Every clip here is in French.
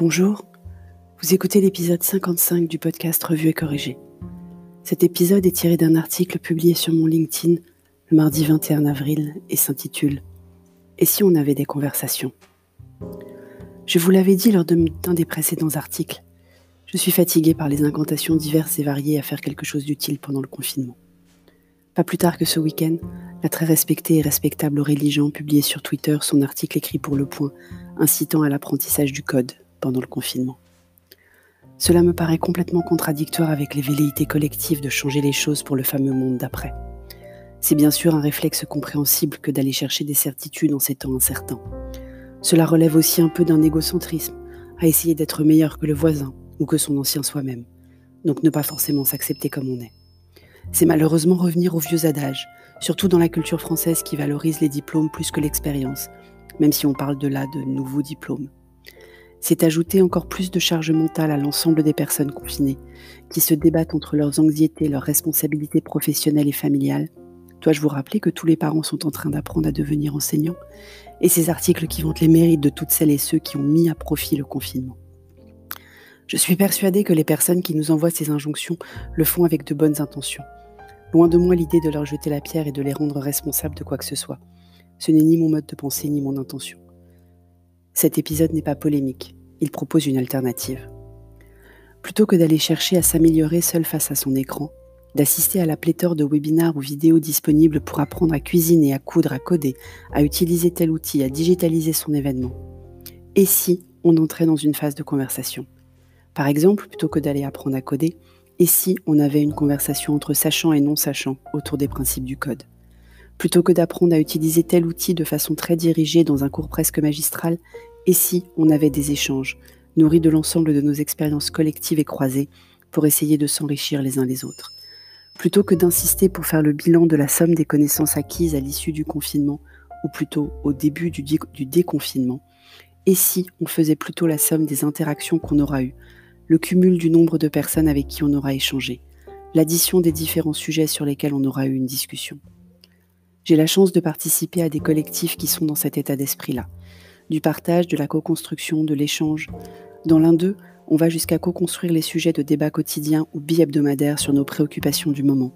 Bonjour, vous écoutez l'épisode 55 du podcast Revue et Corrigé. Cet épisode est tiré d'un article publié sur mon LinkedIn le mardi 21 avril et s'intitule Et si on avait des conversations? Je vous l'avais dit lors d'un des précédents articles, je suis fatiguée par les incantations diverses et variées à faire quelque chose d'utile pendant le confinement. Pas plus tard que ce week-end, la très respectée et respectable Aurélie Jean publiait sur Twitter son article écrit pour Le Point, incitant à l'apprentissage du code pendant le confinement. Cela me paraît complètement contradictoire avec les velléités collectives de changer les choses pour le fameux monde d'après. C'est bien sûr un réflexe compréhensible que d'aller chercher des certitudes en ces temps incertains. Cela relève aussi un peu d'un égocentrisme, à essayer d'être meilleur que le voisin ou que son ancien soi-même, donc ne pas forcément s'accepter comme on est. C'est malheureusement revenir aux vieux adages, surtout dans la culture française qui valorise les diplômes plus que l'expérience, même si on parle de là de nouveaux diplômes. C'est ajouter encore plus de charge mentale à l'ensemble des personnes confinées, qui se débattent entre leurs anxiétés, leurs responsabilités professionnelles et familiales. Dois-je vous rappeler que tous les parents sont en train d'apprendre à devenir enseignants Et ces articles qui vantent les mérites de toutes celles et ceux qui ont mis à profit le confinement? Je suis persuadée que les personnes qui nous envoient ces injonctions le font avec de bonnes intentions. Loin de moi l'idée de leur jeter la pierre et de les rendre responsables de quoi que ce soit. Ce n'est ni mon mode de pensée ni mon intention. Cet épisode n'est pas polémique, il propose une alternative. Plutôt que d'aller chercher à s'améliorer seul face à son écran, d'assister à la pléthore de webinars ou vidéos disponibles pour apprendre à cuisiner, à coudre, à coder, à utiliser tel outil, à digitaliser son événement. Et si on entrait dans une phase de conversation? Par exemple, plutôt que d'aller apprendre à coder, et si on avait une conversation entre sachant et non sachant autour des principes du code? Plutôt que d'apprendre à utiliser tel outil de façon très dirigée dans un cours presque magistral, et si on avait des échanges, nourris de l'ensemble de nos expériences collectives et croisées, pour essayer de s'enrichir les uns les autres Plutôt que d'insister pour faire le bilan de la somme des connaissances acquises à l'issue du confinement, ou plutôt au début du, du déconfinement, et si on faisait plutôt la somme des interactions qu'on aura eues, le cumul du nombre de personnes avec qui on aura échangé, l'addition des différents sujets sur lesquels on aura eu une discussion. J'ai la chance de participer à des collectifs qui sont dans cet état d'esprit-là, du partage, de la co-construction, de l'échange. Dans l'un d'eux, on va jusqu'à co-construire les sujets de débat quotidien ou bi-hebdomadaire sur nos préoccupations du moment,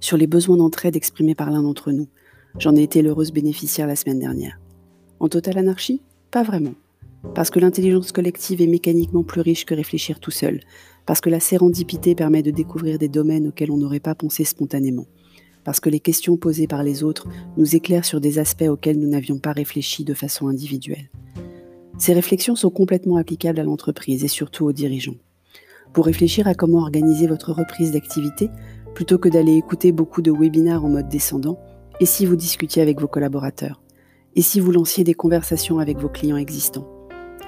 sur les besoins d'entraide exprimés par l'un d'entre nous. J'en ai été l'heureuse bénéficiaire la semaine dernière. En totale anarchie? Pas vraiment. Parce que l'intelligence collective est mécaniquement plus riche que réfléchir tout seul, parce que la sérendipité permet de découvrir des domaines auxquels on n'aurait pas pensé spontanément, parce que les questions posées par les autres nous éclairent sur des aspects auxquels nous n'avions pas réfléchi de façon individuelle. Ces réflexions sont complètement applicables à l'entreprise et surtout aux dirigeants. Pour réfléchir à comment organiser votre reprise d'activité, plutôt que d'aller écouter beaucoup de webinars en mode descendant, et si vous discutiez avec vos collaborateurs? Et si vous lanciez des conversations avec vos clients existants?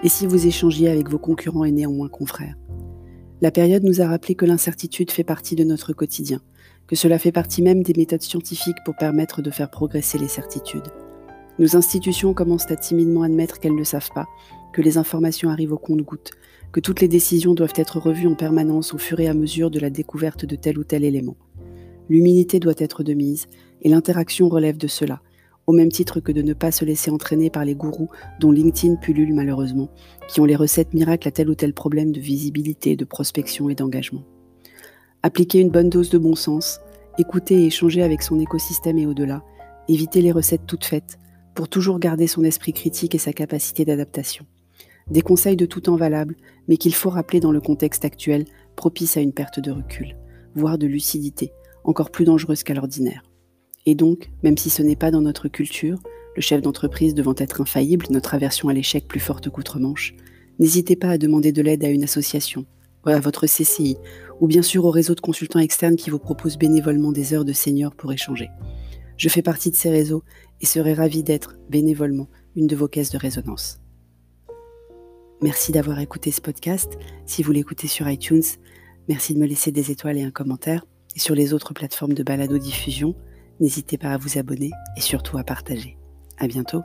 Et si vous échangiez avec vos concurrents et néanmoins confrères? La période nous a rappelé que l'incertitude fait partie de notre quotidien, que cela fait partie même des méthodes scientifiques pour permettre de faire progresser les certitudes. Nos institutions commencent à timidement admettre qu'elles ne savent pas, que les informations arrivent au compte-gouttes, que toutes les décisions doivent être revues en permanence au fur et à mesure de la découverte de tel ou tel élément. L'humilité doit être de mise, et l'interaction relève de cela, au même titre que de ne pas se laisser entraîner par les gourous dont LinkedIn pullule malheureusement, qui ont les recettes miracles à tel ou tel problème de visibilité, de prospection et d'engagement. Appliquer une bonne dose de bon sens, écouter et échanger avec son écosystème et au-delà, éviter les recettes toutes faites, pour toujours garder son esprit critique et sa capacité d'adaptation. Des conseils de tout temps valables, mais qu'il faut rappeler dans le contexte actuel, propice à une perte de recul, voire de lucidité, encore plus dangereuse qu'à l'ordinaire. Et donc, même si ce n'est pas dans notre culture, le chef d'entreprise devant être infaillible, notre aversion à l'échec plus forte qu'outre-Manche, n'hésitez pas à demander de l'aide à une association, à votre CCI, ou bien sûr au réseau de consultants externes qui vous proposent bénévolement des heures de senior pour échanger. Je fais partie de ces réseaux et serai ravie d'être, bénévolement, une de vos caisses de résonance. Merci d'avoir écouté ce podcast. Si vous l'écoutez sur iTunes, merci de me laisser des étoiles et un commentaire. Et sur les autres plateformes de balado-diffusion, N'hésitez pas à vous abonner et surtout à partager. À bientôt!